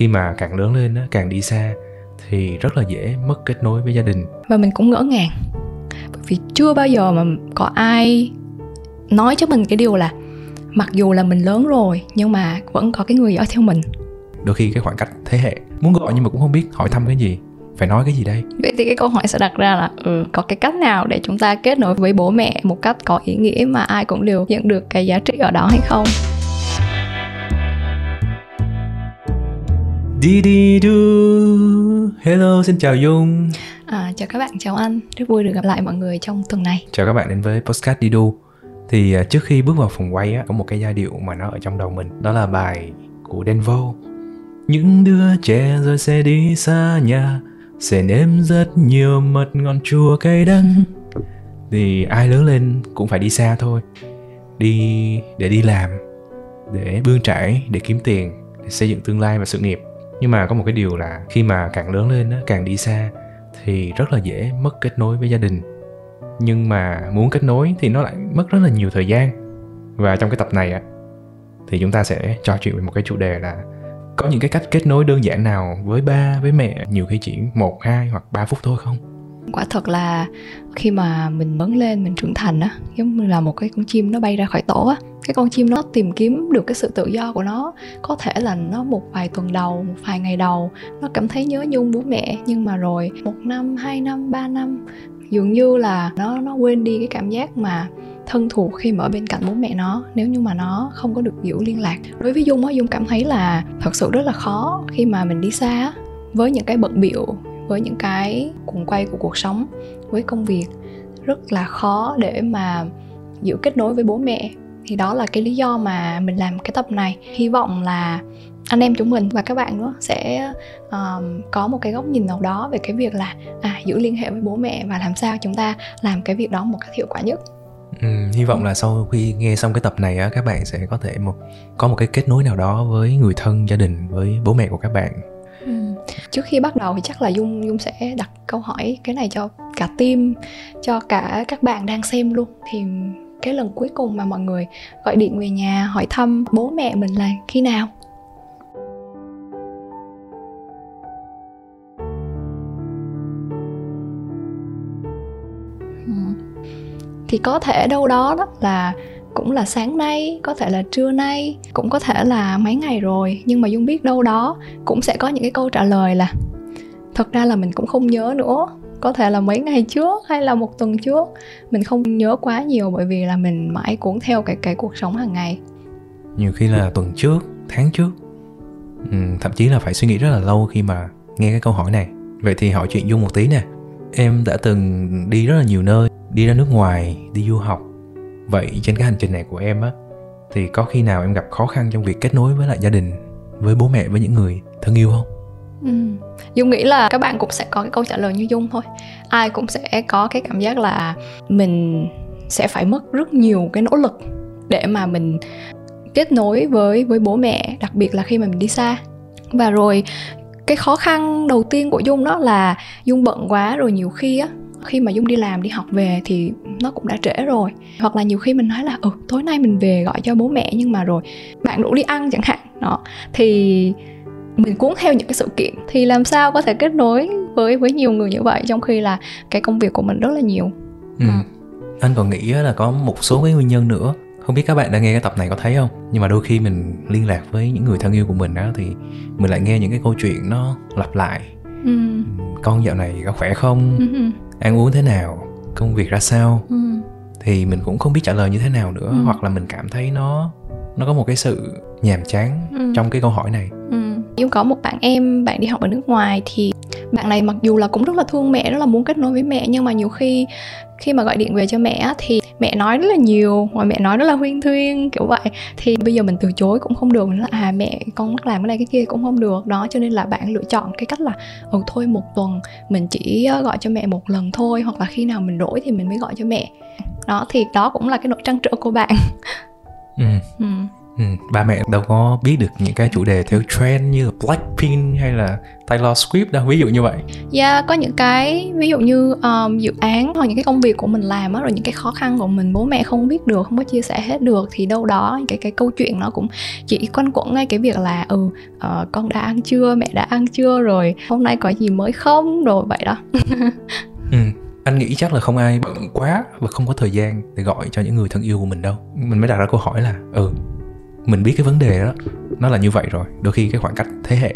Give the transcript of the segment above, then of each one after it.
khi mà càng lớn lên càng đi xa thì rất là dễ mất kết nối với gia đình. Và mình cũng ngỡ ngàng bởi vì chưa bao giờ mà có ai nói cho mình cái điều là mặc dù là mình lớn rồi nhưng mà vẫn có cái người ở theo mình. Đôi khi cái khoảng cách thế hệ muốn gọi nhưng mà cũng không biết hỏi thăm cái gì phải nói cái gì đây? Vậy thì cái câu hỏi sẽ đặt ra là ừ, có cái cách nào để chúng ta kết nối với bố mẹ một cách có ý nghĩa mà ai cũng đều nhận được cái giá trị ở đó hay không Đi đi du Hello xin chào Dung. À, Chào các bạn, chào anh Rất vui được gặp lại mọi người trong tuần này. Chào các bạn đến với Postcard Đi Du Thì uh, trước khi bước vào phòng quay á, có một cái giai điệu mà nó ở trong đầu mình. Đó là bài của Denvo. Những đứa trẻ rồi sẽ đi xa nhà Sẽ nếm rất nhiều mật ngọt chua cay đắng. Thì ai lớn lên cũng phải đi xa thôi. Đi để đi làm Để bươn trải, để kiếm tiền Để xây dựng tương lai và sự nghiệp nhưng mà có một cái điều là khi mà càng lớn lên càng đi xa thì rất là dễ mất kết nối với gia đình. Nhưng mà muốn kết nối thì nó lại mất rất là nhiều thời gian. Và trong cái tập này á, thì chúng ta sẽ trò chuyện về một cái chủ đề là có những cái cách kết nối đơn giản nào với ba, với mẹ nhiều khi chỉ một, hai hoặc ba phút thôi không? Quả thật là khi mà mình lớn lên, mình trưởng thành á, giống như là một cái con chim nó bay ra khỏi tổ á cái con chim nó tìm kiếm được cái sự tự do của nó. Có thể là nó một vài tuần đầu, một vài ngày đầu, nó cảm thấy nhớ nhung bố mẹ. Nhưng mà rồi một năm, hai năm, ba năm, dường như là nó nó quên đi cái cảm giác mà thân thuộc khi mà ở bên cạnh bố mẹ nó, nếu như mà nó không có được giữ liên lạc. Đối với dung á, dung cảm thấy là thật sự rất là khó khi mà mình đi xa với những cái bận biệu với những cái cuồng quay của cuộc sống, với công việc. Rất là khó để mà giữ kết nối với bố mẹ thì đó là cái lý do mà mình làm cái tập này. Hy vọng là anh em chúng mình và các bạn nữa sẽ um, có một cái góc nhìn nào đó về cái việc là à, giữ liên hệ với bố mẹ và làm sao chúng ta làm cái việc đó một cách hiệu quả nhất. Ừ, hy vọng là sau khi nghe xong cái tập này á các bạn sẽ có thể một có một cái kết nối nào đó với người thân gia đình với bố mẹ của các bạn. Ừ. trước khi bắt đầu thì chắc là dung dung sẽ đặt câu hỏi cái này cho cả team cho cả các bạn đang xem luôn. Thì cái lần cuối cùng mà mọi người gọi điện về nhà hỏi thăm bố mẹ mình là khi nào? Thì có thể đâu đó đó là cũng là sáng nay, có thể là trưa nay, cũng có thể là mấy ngày rồi. Nhưng mà dung biết đâu đó cũng sẽ có những cái câu trả lời là thật ra là mình cũng không nhớ nữa có thể là mấy ngày trước hay là một tuần trước. Mình không nhớ quá nhiều bởi vì là mình mãi cuốn theo cái cái cuộc sống hàng ngày. Nhiều khi là tuần trước tháng trước. Ừ, thậm chí là phải suy nghĩ rất là lâu khi mà nghe cái câu hỏi này. Vậy thì hỏi chuyện dung một tí nè. Em đã từng đi rất là nhiều nơi đi ra nước ngoài đi du học. Vậy trên cái hành trình này của em á thì có khi nào em gặp khó khăn trong việc kết nối với lại gia đình với bố mẹ với những người thân yêu không? Ừ. Dung nghĩ là các bạn cũng sẽ có cái câu trả lời như Dung thôi. Ai cũng sẽ có cái cảm giác là mình sẽ phải mất rất nhiều cái nỗ lực để mà mình kết nối với với bố mẹ, đặc biệt là khi mà mình đi xa. Và rồi, cái khó khăn đầu tiên của dung đó là dung bận quá rồi nhiều khi á, khi mà dung đi làm, đi học về thì nó cũng đã trễ rồi. Hoặc là nhiều khi mình nói là ừ tối nay mình về gọi cho bố mẹ nhưng mà rồi bạn đủ đi ăn chẳng hạn. Đó. Thì mình cuốn theo những cái sự kiện thì làm sao có thể kết nối với với nhiều người như vậy trong khi là cái công việc của mình rất là nhiều ừ. À. anh còn nghĩ là có một số cái nguyên nhân nữa không biết các bạn đang nghe cái tập này có thấy không nhưng mà đôi khi mình liên lạc với những người thân yêu của mình đó thì mình lại nghe những cái câu chuyện nó lặp lại ừ. con dạo này có khỏe không ừ. ăn uống thế nào công việc ra sao ừ. thì mình cũng không biết trả lời như thế nào nữa ừ. hoặc là mình cảm thấy nó nó có một cái sự nhàm chán ừ. trong cái câu hỏi này. Dung có một bạn em bạn đi học ở nước ngoài thì bạn này mặc dù là cũng rất là thương mẹ rất là muốn kết nối với mẹ nhưng mà nhiều khi khi mà gọi điện về cho mẹ thì mẹ nói rất là nhiều và mẹ nói rất là huyên thuyên kiểu vậy. Thì bây giờ mình từ chối cũng không được nói à mẹ con mắc làm cái này cái kia cũng không được. Đó cho nên là bạn lựa chọn cái cách là ừ thôi một tuần mình chỉ ờ, gọi cho mẹ một lần thôi hoặc là khi nào mình rỗi thì mình mới gọi cho mẹ. Đó thì đó cũng là cái nỗi trăn trở của bạn. Ừ. ừ Ừ, ba mẹ đâu có biết được những cái chủ đề theo trend như là Blackpink hay là Taylor Swift đâu ví dụ như vậy. Dạ yeah, có những cái ví dụ như um, dự án hoặc những cái công việc của mình làm á rồi những cái khó khăn của mình bố mẹ không biết được không có chia sẻ hết được thì đâu đó cái cái câu chuyện nó cũng chỉ quanh quẩn ngay cái việc là ừ uh, con đã ăn chưa mẹ đã ăn chưa rồi hôm nay có gì mới không rồi vậy đó. ừ anh nghĩ chắc là không ai bận quá và không có thời gian để gọi cho những người thân yêu của mình đâu mình mới đặt ra câu hỏi là ừ mình biết cái vấn đề đó. Nó là như vậy rồi đôi khi cái khoảng cách thế hệ.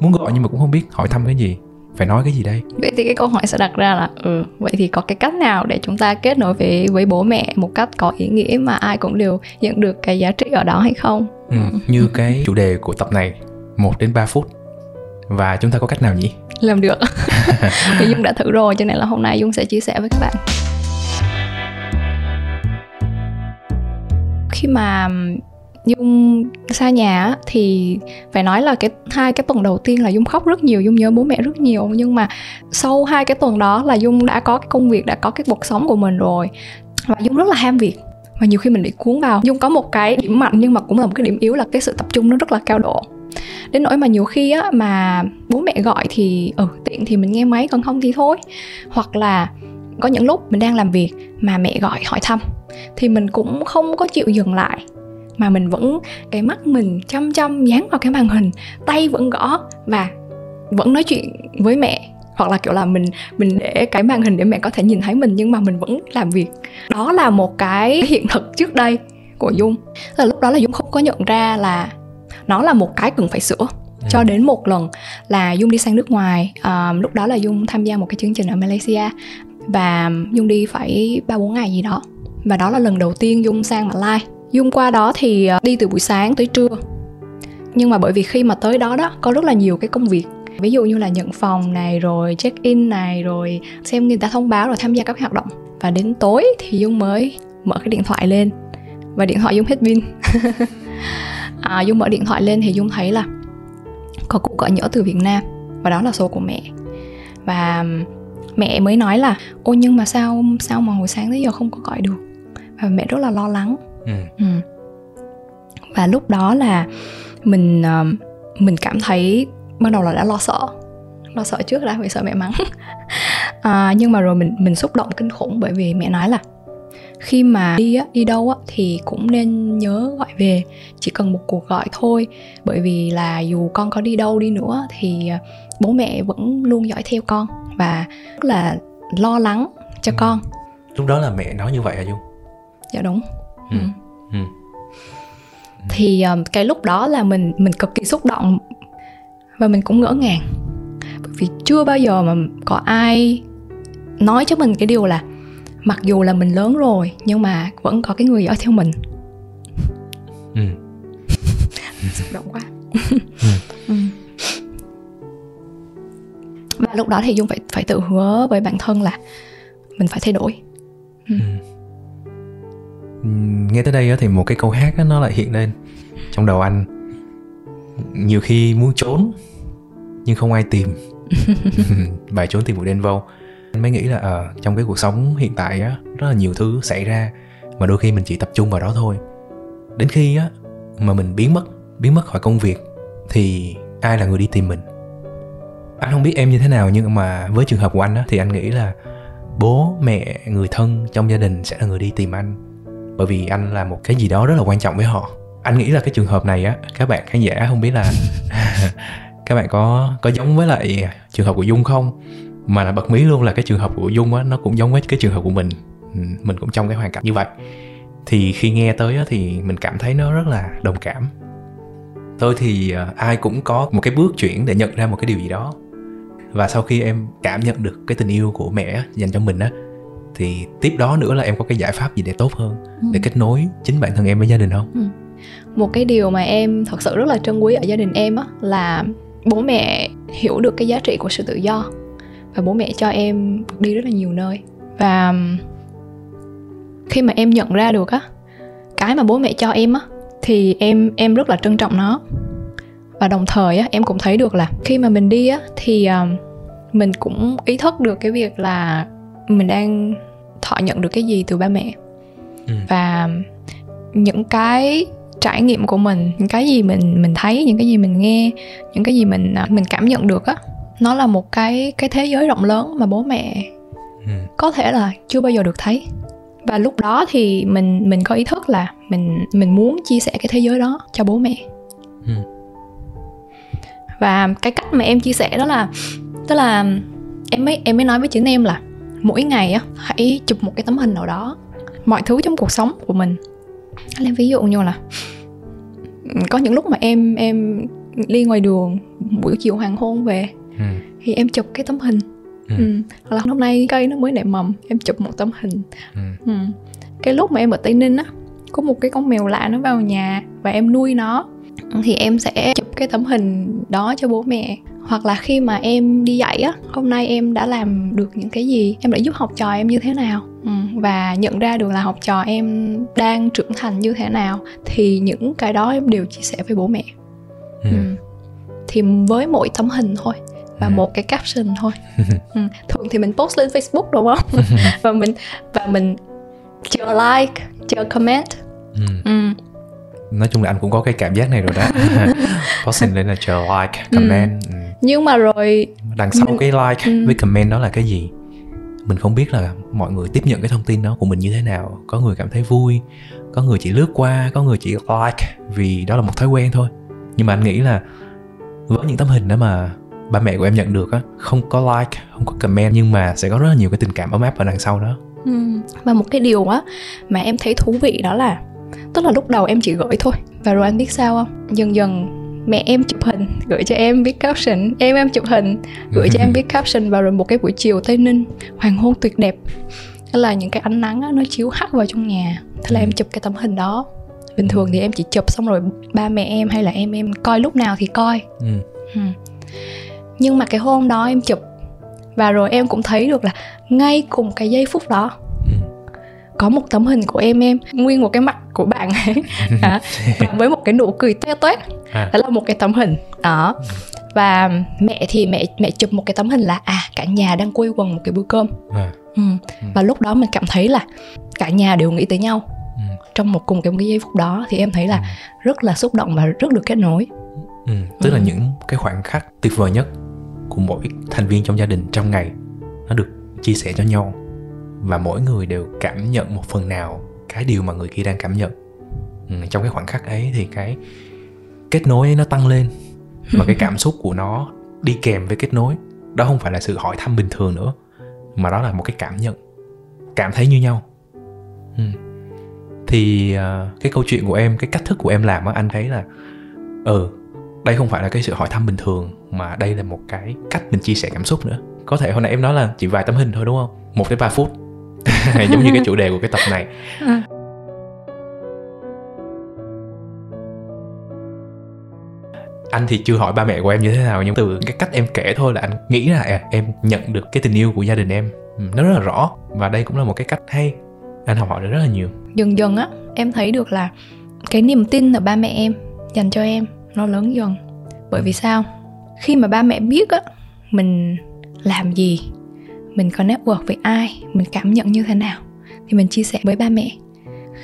Muốn gọi nhưng mà cũng không biết hỏi thăm cái gì phải nói cái gì đây? Vậy thì cái câu hỏi sẽ đặt ra là ừ vậy thì có cái cách nào để chúng ta kết nối với với bố mẹ một cách có ý nghĩa mà ai cũng đều nhận được cái giá trị ở đó hay không? Ừ, như cái chủ đề của tập này 1 đến 3 phút. Và chúng ta có cách nào nhỉ? Làm được. Thì dung đã thử rồi cho nên là hôm nay dung sẽ chia sẻ với các bạn. Khi mà dung xa nhà thì phải nói là cái, hai cái tuần đầu tiên là dung khóc rất nhiều, dung nhớ bố mẹ rất nhiều. Nhưng mà sau hai cái tuần đó là dung đã có cái công việc, đã có cái cuộc sống của mình rồi. Và dung rất là ham việc. Và nhiều khi mình bị cuốn vào. Dung có một cái điểm mạnh nhưng mà cũng là một cái điểm yếu là cái sự tập trung nó rất là cao độ. Đến nỗi mà nhiều khi á, mà bố mẹ gọi thì ừ tiện thì mình nghe máy, còn không thì thôi. Hoặc là có những lúc mình đang làm việc mà mẹ gọi hỏi thăm thì mình cũng không có chịu dừng lại mà mình vẫn cái mắt mình chăm chăm dán vào cái màn hình tay vẫn gõ và vẫn nói chuyện với mẹ. Hoặc là kiểu là mình mình để cái màn hình để mẹ có thể nhìn thấy mình nhưng mà mình vẫn làm việc. Đó là một cái hiện thực trước đây của dung. Là lúc đó là dung không có nhận ra là nó là một cái cần phải sửa. Ừ. cho đến một lần là dung đi sang nước ngoài à, lúc đó là dung tham gia một cái chương trình ở malaysia và dung đi phải ba bốn ngày gì đó. Và đó là lần đầu tiên dung sang Malai Dung qua đó thì ờ, đi từ buổi sáng tới trưa. Nhưng mà bởi vì khi mà tới đó đó Có rất là nhiều cái công việc. Ví dụ như là nhận phòng này rồi check in này Rồi xem người ta thông báo rồi tham gia các hoạt động. Và đến tối thì Dung mới mở cái điện thoại lên. Và điện thoại Dung hết pin. À, Dung mở điện thoại lên thì Dung thấy là Có cuộc gọi nhỡ từ Việt Nam. Và đó là số của mẹ. Và mẹ mới nói là ô nhưng mà sao sao mà hồi sáng tới giờ không có gọi được? Và mẹ rất là lo lắng. Ừ. ừ. và lúc đó là mình uh, mình cảm thấy ban đầu là đã lo sợ lo sợ trước đã vì sợ mẹ mắng à, nhưng mà rồi mình mình xúc động kinh khủng bởi vì mẹ nói là khi mà đi á đi đâu á thì cũng nên nhớ gọi về chỉ cần một cuộc gọi thôi bởi vì là dù con có đi đâu đi nữa thì à, bố mẹ vẫn luôn dõi theo con và rất là lo lắng cho ừ. con lúc đó là mẹ nói như vậy hả dung dạ đúng Ừ. Ừ. ừ. thì um, cái lúc đó là mình mình cực kỳ xúc động và mình cũng ngỡ ngàng bởi vì chưa bao giờ mà có ai nói cho mình cái điều là mặc dù là mình lớn rồi nhưng mà vẫn có cái người dõi theo mình ừ. xúc động quá ừ. ừ. và lúc đó thì dung phải phải tự hứa với bản thân là mình phải thay đổi ừ. Ừ nghe tới đây thì một cái câu hát nó lại hiện lên trong đầu anh. Nhiều khi muốn trốn nhưng không ai tìm. Bài trốn tìm của Denvo anh mới nghĩ là ở ờ, trong cái cuộc sống hiện tại á rất là nhiều thứ xảy ra mà đôi khi mình chỉ tập trung vào đó thôi. Đến khi á mà mình biến mất biến mất khỏi công việc thì ai là người đi tìm mình? Anh không biết em như thế nào nhưng mà với trường hợp của anh á thì anh nghĩ là bố mẹ người thân trong gia đình sẽ là người đi tìm anh bởi vì anh là một cái gì đó rất là quan trọng với họ. Anh nghĩ là cái trường hợp này á, các bạn khán giả không biết là các bạn có có giống với lại trường hợp của dung không? Mà là bật mí luôn là cái trường hợp của dung á, nó cũng giống với cái trường hợp của mình. Ừ, mình cũng trong cái hoàn cảnh như vậy. Thì khi nghe tới á, thì mình cảm thấy nó rất là đồng cảm. Tôi thì à, ai cũng có một cái bước chuyển để nhận ra một cái điều gì đó. Và sau khi em cảm nhận được cái tình yêu của mẹ dành cho mình á thì tiếp đó nữa là em có cái giải pháp gì để tốt hơn ừ. để kết nối chính bản thân em với gia đình không ừ. một cái điều mà em thật sự rất là trân quý ở gia đình em á là bố mẹ hiểu được cái giá trị của sự tự do và bố mẹ cho em đi rất là nhiều nơi và khi mà em nhận ra được á cái mà bố mẹ cho em á thì em em rất là trân trọng nó và đồng thời á em cũng thấy được là khi mà mình đi á thì uh, mình cũng ý thức được cái việc là mình đang thọ nhận được cái gì từ ba mẹ ừ. và những cái trải nghiệm của mình những cái gì mình mình thấy những cái gì mình nghe những cái gì mình à, mình cảm nhận được á nó là một cái cái thế giới rộng lớn mà bố mẹ ừ. có thể là chưa bao giờ được thấy và lúc đó thì mình mình có ý thức là mình mình muốn chia sẻ cái thế giới đó cho bố mẹ Ừ. và cái cách mà em chia sẻ đó là tức là em mới em mới nói với chính em là mỗi ngày á hãy chụp một cái tấm hình nào đó mọi thứ trong cuộc sống của mình lấy ví dụ như là có những lúc mà em em đi ngoài đường buổi chiều hoàng hôn về Ừ. thì em chụp cái tấm hình Ừ. ừ. hoặc là hôm nay cây nó mới nảy mầm em chụp một tấm hình Ừ. ừ. cái lúc mà em ở tây ninh á có một cái con mèo lạ nó vào nhà và em nuôi nó thì em sẽ chụp cái tấm hình đó cho bố mẹ hoặc là khi mà em đi dạy á hôm nay em đã làm được những cái gì em đã giúp học trò em như thế nào ừ. và nhận ra được là học trò em đang trưởng thành như thế nào thì những cái đó em đều chia sẻ với bố mẹ Ừ. ừ. thì với mỗi tấm hình thôi và Ừ. một cái caption thôi ừ. thường thì mình post lên facebook đúng không và mình và mình chờ like chờ comment Ừ. ừ. Nói chung là anh cũng có cái cảm giác này rồi đó posting lên là chờ like comment ừ. nhưng mà rồi đằng sau Mình- cái like Ừ. với comment đó là cái gì mình không biết là mọi người tiếp nhận cái thông tin đó của mình như thế nào có người cảm thấy vui có người chỉ lướt qua có người chỉ like vì đó là một thói quen thôi nhưng mà anh nghĩ là với những tấm hình đó mà ba mẹ của em nhận được á không có like không có comment nhưng mà sẽ có rất là nhiều cái tình cảm ấm áp ở đằng sau đó ừ. và một cái điều á mà em thấy thú vị đó là tức là lúc đầu em chỉ gửi thôi và rồi anh biết sao không dần dần mẹ em chụp hình gửi cho em viết caption em em chụp hình gửi cho em viết caption và rồi một cái buổi chiều tây ninh hoàng hôn tuyệt đẹp đó là những cái ánh nắng á, nó chiếu hắt vào trong nhà thế là em chụp cái tấm hình đó bình thường thì em chỉ chụp xong rồi ba mẹ em hay là em em coi lúc nào thì coi ừ. Ừ. nhưng mà cái hôm đó em chụp và rồi em cũng thấy được là ngay cùng cái giây phút đó. Có một tấm hình của em em nguyên một cái mặt của bạn ấy. À, với một cái nụ cười toét toét À. đó là một cái tấm hình. Đó. Và mẹ thì mẹ mẹ chụp một cái tấm hình là à cả nhà đang quây quần một cái bữa cơm. À. ừ. và lúc đó mình cảm thấy là cả nhà đều nghĩ tới nhau. Ừ. trong một cùng cái, một cái giây phút đó thì em thấy là rất là xúc động và rất được kết nối. Ừ, tức là Ừ. những cái khoảnh khắc tuyệt vời nhất của mỗi thành viên trong gia đình trong ngày nó được chia sẻ cho nhau và mỗi người đều cảm nhận một phần nào cái điều mà người kia đang cảm nhận. Ừ, trong cái khoảnh khắc ấy thì cái kết nối ấy nó tăng lên. Và cái cảm xúc của nó đi kèm với kết nối. Đó không phải là sự hỏi thăm bình thường nữa mà đó là một cái cảm nhận. Cảm thấy như nhau. Ừ. thì uh, cái câu chuyện của em cái cách thức của em làm á anh thấy là ừ đây không phải là cái sự hỏi thăm bình thường mà đây là một cái cách mình chia sẻ cảm xúc nữa. Có thể hồi nãy em nói là chỉ vài tấm hình thôi đúng không? Một đến ba phút. giống như cái chủ đề của cái tập này. À. anh thì chưa hỏi ba mẹ của em như thế nào nhưng từ cái cách em kể thôi là anh nghĩ là à, em nhận được cái tình yêu của gia đình em. Ừ, nó rất là rõ và đây cũng là một cái cách hay. Anh học hỏi được rất là nhiều. Dần dần á em thấy được là cái niềm tin ở ba mẹ em dành cho em nó lớn dần. Bởi vì sao? Khi mà ba mẹ biết á mình làm gì mình có network với ai mình cảm nhận như thế nào thì mình chia sẻ với ba mẹ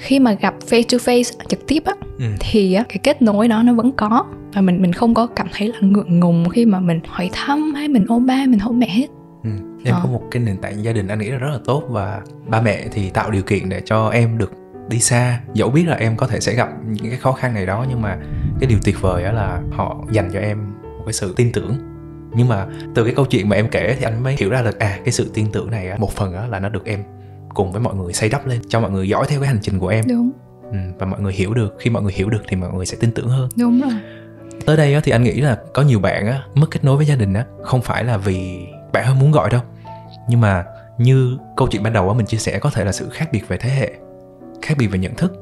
khi mà gặp face to face trực tiếp á ừ. thì á cái kết nối đó nó vẫn có và mình mình không có cảm thấy là ngượng ngùng khi mà mình hỏi thăm hay mình ôm ba mình ôm mẹ hết Ừ. em Ờ. có một cái nền tảng gia đình anh nghĩ là rất là tốt và ba mẹ thì tạo điều kiện để cho em được đi xa dẫu biết là em có thể sẽ gặp những cái khó khăn này đó nhưng mà cái điều tuyệt vời đó là họ dành cho em một cái sự tin tưởng nhưng mà từ cái câu chuyện mà em kể thì anh mới hiểu ra được à cái sự tin tưởng này á, một phần là nó được em cùng với mọi người xây đắp lên cho mọi người dõi theo cái hành trình của em. Đúng. Ừ, và mọi người hiểu được khi mọi người hiểu được thì mọi người sẽ tin tưởng hơn. Đúng rồi. Tới đây á, thì anh nghĩ là có nhiều bạn á, mất kết nối với gia đình á không phải là vì bạn không muốn gọi đâu. Nhưng mà như câu chuyện ban đầu á mình chia sẻ có thể là sự khác biệt về thế hệ khác biệt về nhận thức.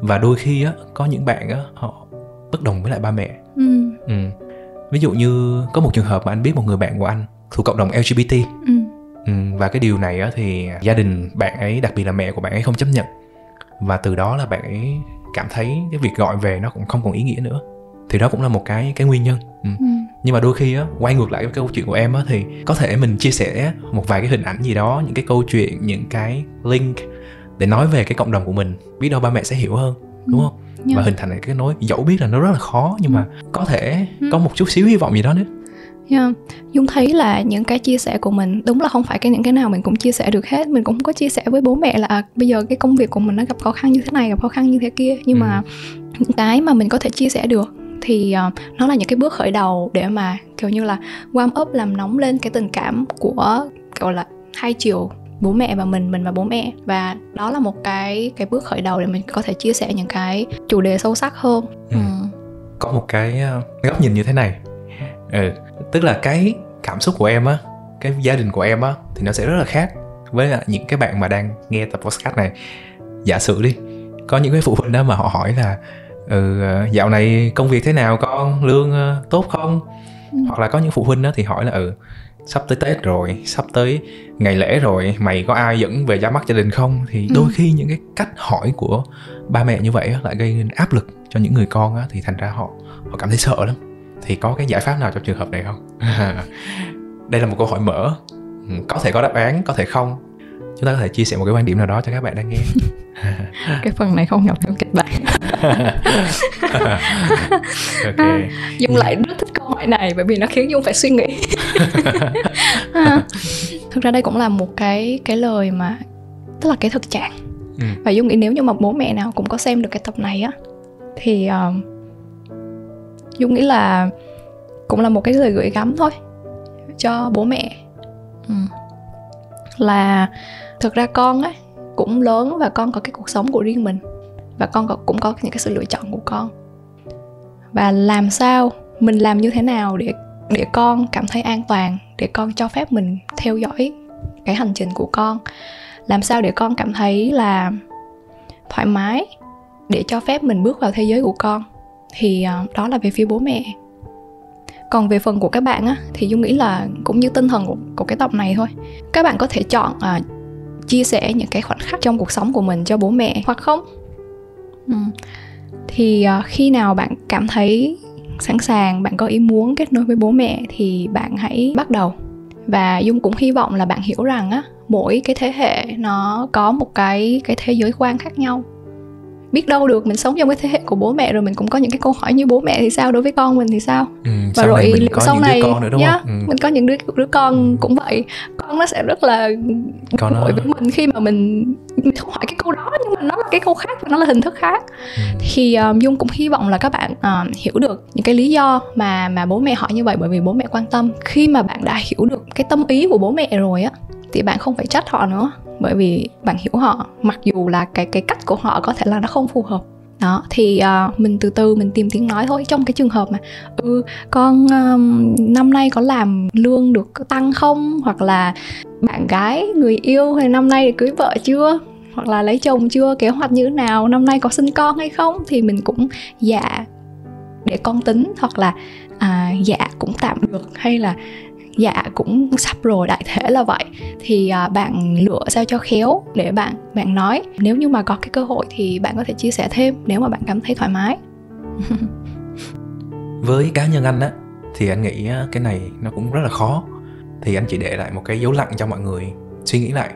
Và đôi khi á có những bạn á họ bất đồng với lại ba mẹ. Ừ. ừ. Ví dụ như có một trường hợp mà anh biết một người bạn của anh thuộc cộng đồng lgbt Ừ. Ừ, và cái điều này á, thì gia đình bạn ấy đặc biệt là mẹ của bạn ấy không chấp nhận. Và từ đó là bạn ấy cảm thấy cái việc gọi về nó cũng không còn ý nghĩa nữa. Thì đó cũng là một cái cái nguyên nhân. Ừ. Ừ. nhưng nhưng mà đôi khi á quay ngược lại cái câu chuyện của em á thì có thể mình chia sẻ một vài cái hình ảnh gì đó những cái câu chuyện những cái link để nói về cái cộng đồng của mình. Biết đâu ba mẹ sẽ hiểu hơn đúng không và hình thành cái kết nối dẫu biết là nó rất là khó nhưng Ừ. mà có thể Ừ. có một chút xíu hy vọng gì đó nữa Yeah. Dung thấy là những cái chia sẻ của mình đúng là không phải cái những cái nào mình cũng chia sẻ được hết mình cũng không có chia sẻ với bố mẹ là à, bây giờ cái công việc của mình nó gặp khó khăn như thế này gặp khó khăn như thế kia nhưng mà những cái mà mình có thể chia sẻ được thì ờ, nó là những cái bước khởi đầu để mà kiểu như là warm up làm nóng lên cái tình cảm của gọi là hai chiều bố mẹ và mình mình và bố mẹ và đó là một cái cái bước khởi đầu để mình có thể chia sẻ những cái chủ đề sâu sắc hơn Ừ. ừ. có một cái ờ, góc nhìn như thế này ừ. tức là cái cảm xúc của em á cái gia đình của em á thì nó sẽ rất là khác với lại những cái bạn mà đang nghe tập podcast này giả sử đi có những cái phụ huynh đó mà họ hỏi là ừ ờ, dạo này công việc thế nào con lương ờ, tốt không Ừ. hoặc là có những phụ huynh đó thì hỏi là ừ sắp tới tết rồi sắp tới ngày lễ rồi mày có ai dẫn về ra mắt gia đình không? Thì Ừ. đôi khi những cái cách hỏi của ba mẹ như vậy á, lại gây nên áp lực cho những người con á, thì thành ra họ họ cảm thấy sợ lắm. Thì có cái giải pháp nào trong trường hợp này không? Đây là một câu hỏi mở. Ừ, có thể có đáp án có thể không chúng ta có thể chia sẻ một cái quan điểm nào đó cho các bạn đang nghe cái phần này không nhập trong kịch bản ok Dung lại rất thích câu hỏi này bởi vì nó khiến Dung phải suy nghĩ. À, Thực ra đây cũng là một cái cái lời mà tức là cái thực trạng. Ừ. Và Dung nghĩ nếu như mà bố mẹ nào cũng có xem được cái tập này á thì uh, Dung nghĩ là cũng là một cái lời gửi gắm thôi cho bố mẹ. Ừ. Là thực ra con á cũng lớn và con có cái cuộc sống của riêng mình. Và con có, cũng có những cái sự lựa chọn của con. Và làm sao mình làm như thế nào để để con cảm thấy an toàn để con cho phép mình theo dõi cái hành trình của con? Làm sao để con cảm thấy là thoải mái để cho phép mình bước vào thế giới của con? Thì ờ, đó là về phía bố mẹ. Còn về phần của các bạn á thì dung nghĩ là cũng như tinh thần của, của cái tập này thôi. Các bạn có thể chọn à, chia sẻ những cái khoảnh khắc trong cuộc sống của mình cho bố mẹ, hoặc không? Ừ. thì ờ, khi nào bạn cảm thấy sẵn sàng, bạn có ý muốn kết nối với bố mẹ thì bạn hãy bắt đầu. Và dung cũng hy vọng là bạn hiểu rằng á, mỗi cái thế hệ nó có một cái cái thế giới quan khác nhau biết đâu được mình sống trong cái thế hệ của bố mẹ rồi mình cũng có những cái câu hỏi như bố mẹ thì sao đối với con mình thì sao ừ, và rồi liệu sau này nữa đúng yeah, không ừ. mình có những đứa đứa con Ừ. cũng vậy con nó sẽ rất là Con nó- với mình khi mà mình mình không hỏi cái câu đó nhưng mà nó là cái câu khác và nó là hình thức khác Ừ. thì um, dung cũng hy vọng là các bạn um, hiểu được những cái lý do mà mà bố mẹ hỏi như vậy bởi vì bố mẹ quan tâm khi mà bạn đã hiểu được cái tâm ý của bố mẹ rồi á thì bạn không phải trách họ nữa. Bởi vì bạn hiểu họ mặc dù là cái cái cách của họ có thể là nó không phù hợp. Đó thì uh, mình từ từ mình tìm tiếng nói thôi. Trong cái trường hợp mà ừ con um, năm nay có làm lương được tăng không? Hoặc là bạn gái người yêu hay năm nay cưới vợ chưa? Hoặc là lấy chồng chưa? Kế hoạch như thế nào? Năm nay có sinh con hay không? Thì mình cũng dạ để con tính. Hoặc là à, dạ cũng tạm được. Hay là dạ cũng sắp rồi đại thể là vậy. Thì à, bạn lựa sao cho khéo để bạn bạn nói. Nếu như mà có cái cơ hội thì bạn có thể chia sẻ thêm nếu mà bạn cảm thấy thoải mái. Với cá nhân anh á thì anh nghĩ cái này nó cũng rất là khó. Thì anh chỉ để lại một cái dấu lặng cho mọi người suy nghĩ lại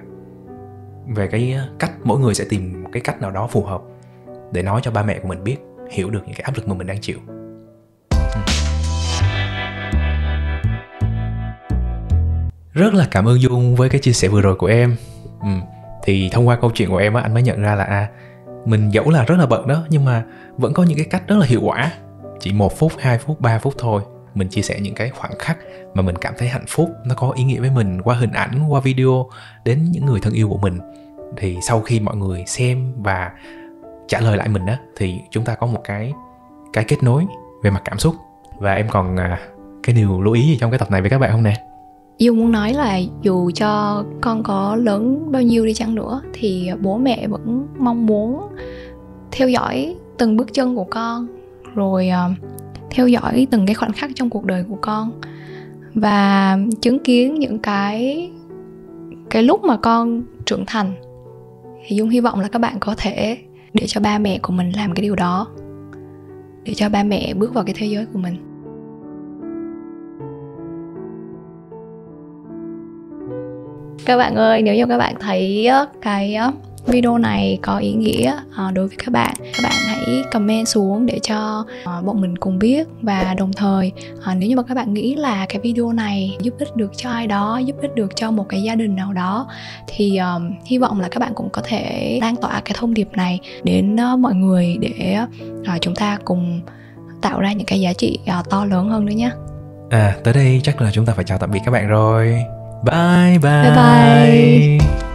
về cái cách mỗi người sẽ tìm một cái cách nào đó phù hợp để nói cho ba mẹ của mình biết hiểu được những cái áp lực mà mình đang chịu. Rất là cảm ơn dung với cái chia sẻ vừa rồi của em. Ừ. thì thông qua câu chuyện của em á anh mới nhận ra là à mình dẫu là rất là bận đó nhưng mà vẫn có những cái cách rất là hiệu quả. Chỉ một phút 2 phút 3 phút thôi mình chia sẻ những cái khoảnh khắc mà mình cảm thấy hạnh phúc nó có ý nghĩa với mình qua hình ảnh qua video đến những người thân yêu của mình. Thì sau khi mọi người xem và trả lời lại mình á thì chúng ta có một cái cái kết nối về mặt cảm xúc. Và em còn à, cái điều lưu ý gì trong cái tập này với các bạn không nè? Dung muốn nói là dù cho con có lớn bao nhiêu đi chăng nữa, thì bố mẹ vẫn mong muốn theo dõi từng bước chân của con, rồi ờ, theo dõi từng cái khoảnh khắc trong cuộc đời của con và chứng kiến những cái cái lúc mà con trưởng thành. Thì Dung hy vọng là các bạn có thể để cho ba mẹ của mình làm cái điều đó, để cho ba mẹ bước vào cái thế giới của mình. Các bạn ơi nếu như các bạn thấy cái video này có ý nghĩa ờ, đối với các bạn các bạn hãy comment xuống để cho ờ, bọn mình cùng biết. Và đồng thời ờ, nếu như mà các bạn nghĩ là cái video này giúp ích được cho ai đó giúp ích được cho một cái gia đình nào đó thì um, hy vọng là các bạn cũng có thể lan tỏa cái thông điệp này đến uh, mọi người để uh, chúng ta cùng tạo ra những cái giá trị uh, to lớn hơn nữa nhé À tới đây chắc là chúng ta phải chào tạm biệt các bạn rồi. 拜拜。